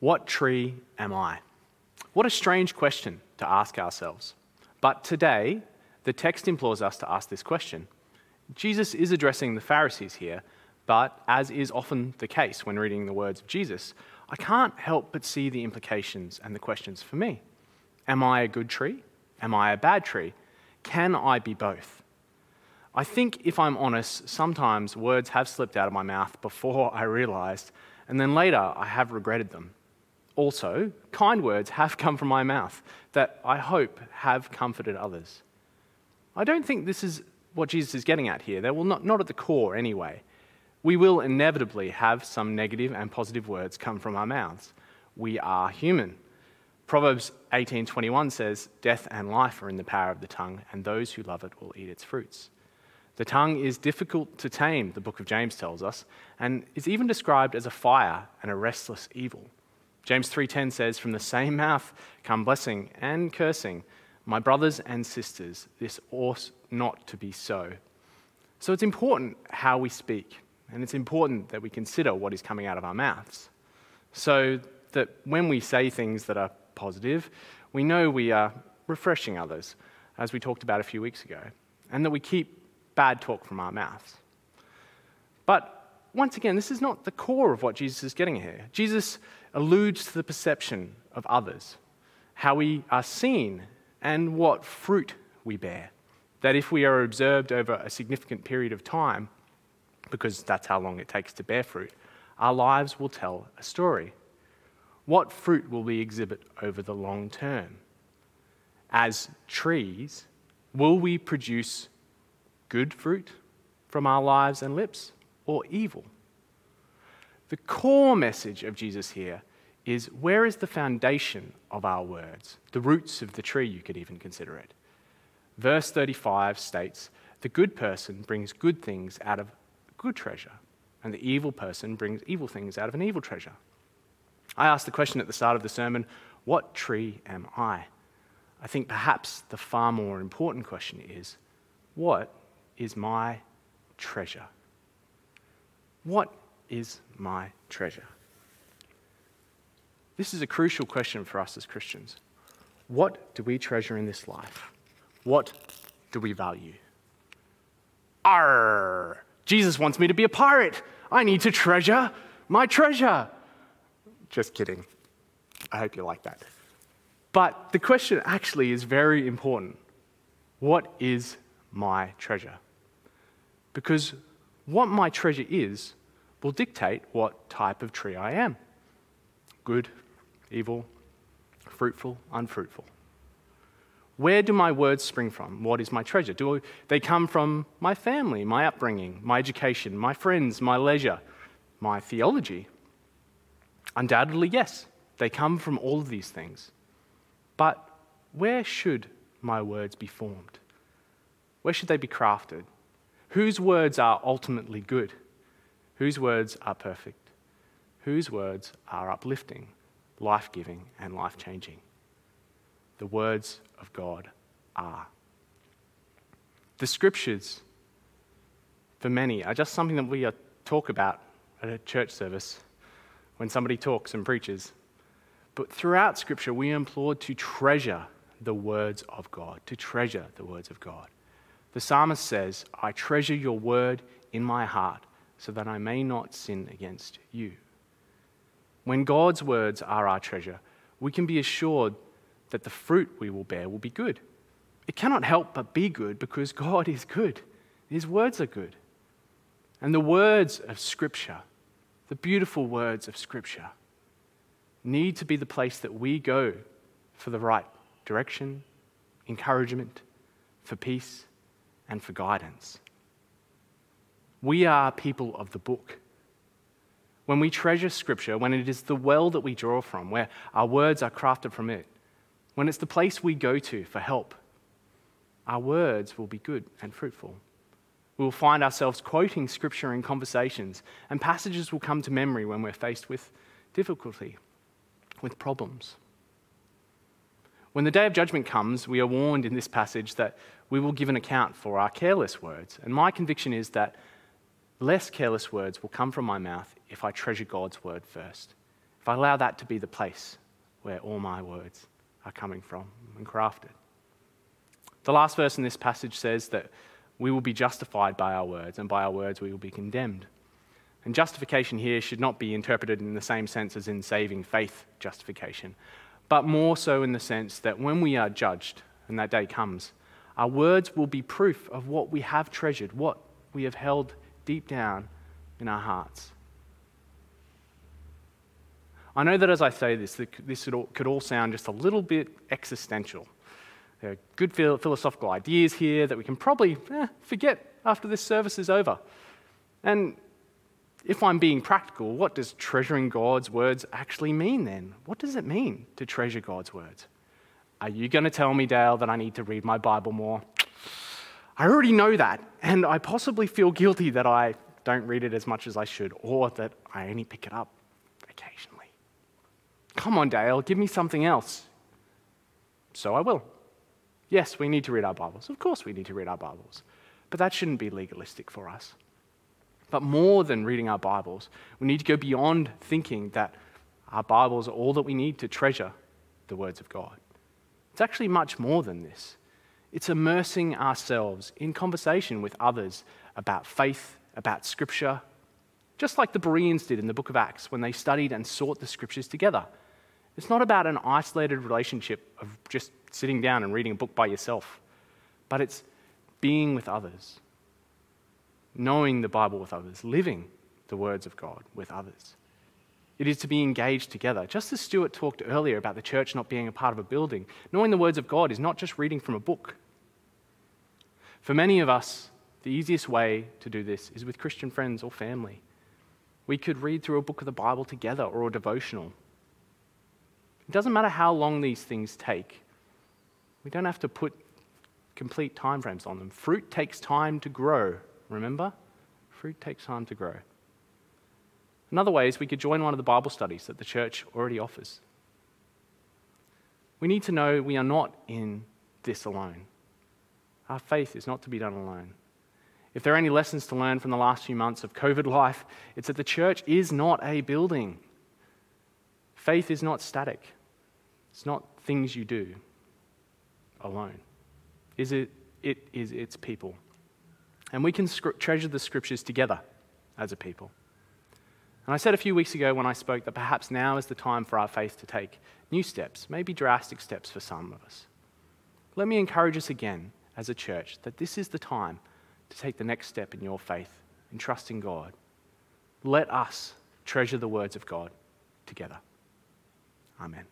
What tree am I? What a strange question to ask ourselves. But today, the text implores us to ask this question. Jesus is addressing the Pharisees here, but as is often the case when reading the words of Jesus, I can't help but see the implications and the questions for me. Am I a good tree? Am I a bad tree? Can I be both? I think, if I'm honest, sometimes words have slipped out of my mouth before I realized, and then later I have regretted them. Also, kind words have come from my mouth that I hope have comforted others. I don't think this is what Jesus is getting at here. They will not, not at the core anyway. We will inevitably have some negative and positive words come from our mouths. We are human. Proverbs 18:21 says, "Death and life are in the power of the tongue, and those who love it will eat its fruits." The tongue is difficult to tame, the book of James tells us, and is even described as a fire and a restless evil. James 3:10 says, "From the same mouth come blessing and cursing. My brothers and sisters, this ought not to be so." So it's important how we speak, and it's important that we consider what is coming out of our mouths. So that when we say things that are positive, we know we are refreshing others, as we talked about a few weeks ago, and that we keep bad talk from our mouths. But once again, this is not the core of what Jesus is getting here. Jesus alludes to the perception of others, how we are seen, and what fruit we bear. That if we are observed over a significant period of time, because that's how long it takes to bear fruit, our lives will tell a story. What fruit will we exhibit over the long term? As trees, will we produce good fruit from our lives and lips? Or evil. The core message of Jesus here is where is the foundation of our words? The roots of the tree, you could even consider it. Verse 35 states, The good person brings good things out of good treasure, and the evil person brings evil things out of an evil treasure. I asked the question at the start of the sermon, What tree am I? I think perhaps the far more important question is, What is my treasure? What is my treasure? This is a crucial question for us as Christians. What do we treasure in this life? What do we value? Arr! Jesus wants me to be a pirate. I need to treasure my treasure. Just kidding. I hope you like that. But the question actually is very important. What is my treasure? Because what my treasure is will dictate what type of tree I am good, evil, fruitful, unfruitful. Where do my words spring from? What is my treasure? Do they come from my family, my upbringing, my education, my friends, my leisure, my theology? Undoubtedly, yes. They come from all of these things. But where should my words be formed? Where should they be crafted? Whose words are ultimately good? Whose words are perfect? Whose words are uplifting, life giving, and life changing? The words of God are. The scriptures, for many, are just something that we talk about at a church service when somebody talks and preaches. But throughout Scripture, we are implored to treasure the words of God, to treasure the words of God. The psalmist says, I treasure your word in my heart so that I may not sin against you. When God's words are our treasure, we can be assured that the fruit we will bear will be good. It cannot help but be good because God is good. His words are good. And the words of Scripture, the beautiful words of Scripture, need to be the place that we go for the right direction, encouragement, for peace, and for guidance. We are people of the book. When we treasure Scripture, when it is the well that we draw from, where our words are crafted from it, when it's the place we go to for help, our words will be good and fruitful. We will find ourselves quoting Scripture in conversations, and passages will come to memory when we're faced with difficulty, with problems. When the day of judgment comes, we are warned in this passage that we will give an account for our careless words. And my conviction is that Less careless words will come from my mouth if I treasure God's word first. If I allow that to be the place where all my words are coming from and crafted. The last verse in this passage says that we will be justified by our words, and by our words we will be condemned. And justification here should not be interpreted in the same sense as in saving faith justification, but more so in the sense that when we are judged, and that day comes, our words will be proof of what we have treasured, what we have held deep down in our hearts. I know that as I say this, this could all sound just a little bit existential. There are good philosophical ideas here that we can probably eh, forget after this service is over. And if I'm being practical, what does treasuring God's words actually mean then? What does it mean to treasure God's words? Are you going to tell me, Dale, that I need to read my Bible more? I already know that, and I possibly feel guilty that I don't read it as much as I should, or that I only pick it up occasionally. Come on, Dale, give me something else. So I will. Yes, we need to read our Bibles. Of course, we need to read our Bibles. But that shouldn't be legalistic for us. But more than reading our Bibles, we need to go beyond thinking that our Bibles are all that we need to treasure the words of God. It's actually much more than this. It's immersing ourselves in conversation with others about faith, about Scripture, just like the Bereans did in the book of Acts when they studied and sought the Scriptures together. It's not about an isolated relationship of just sitting down and reading a book by yourself, but it's being with others, knowing the Bible with others, living the words of God with others. It is to be engaged together. Just as Stuart talked earlier about the church not being a part of a building, knowing the words of God is not just reading from a book. For many of us, the easiest way to do this is with Christian friends or family. We could read through a book of the Bible together or a devotional. It doesn't matter how long these things take. We don't have to put complete time frames on them. Fruit takes time to grow, remember? Fruit takes time to grow. Another way is we could join one of the Bible studies that the church already offers. We need to know we are not in this alone. Our faith is not to be done alone. If there are any lessons to learn from the last few months of COVID life, it's that the church is not a building. Faith is not static, it's not things you do alone. Is it, it is its people. And we can treasure the scriptures together as a people. And I said a few weeks ago when I spoke that perhaps now is the time for our faith to take new steps, maybe drastic steps for some of us. Let me encourage us again as a church that this is the time to take the next step in your faith and trust in God. Let us treasure the words of God together. Amen.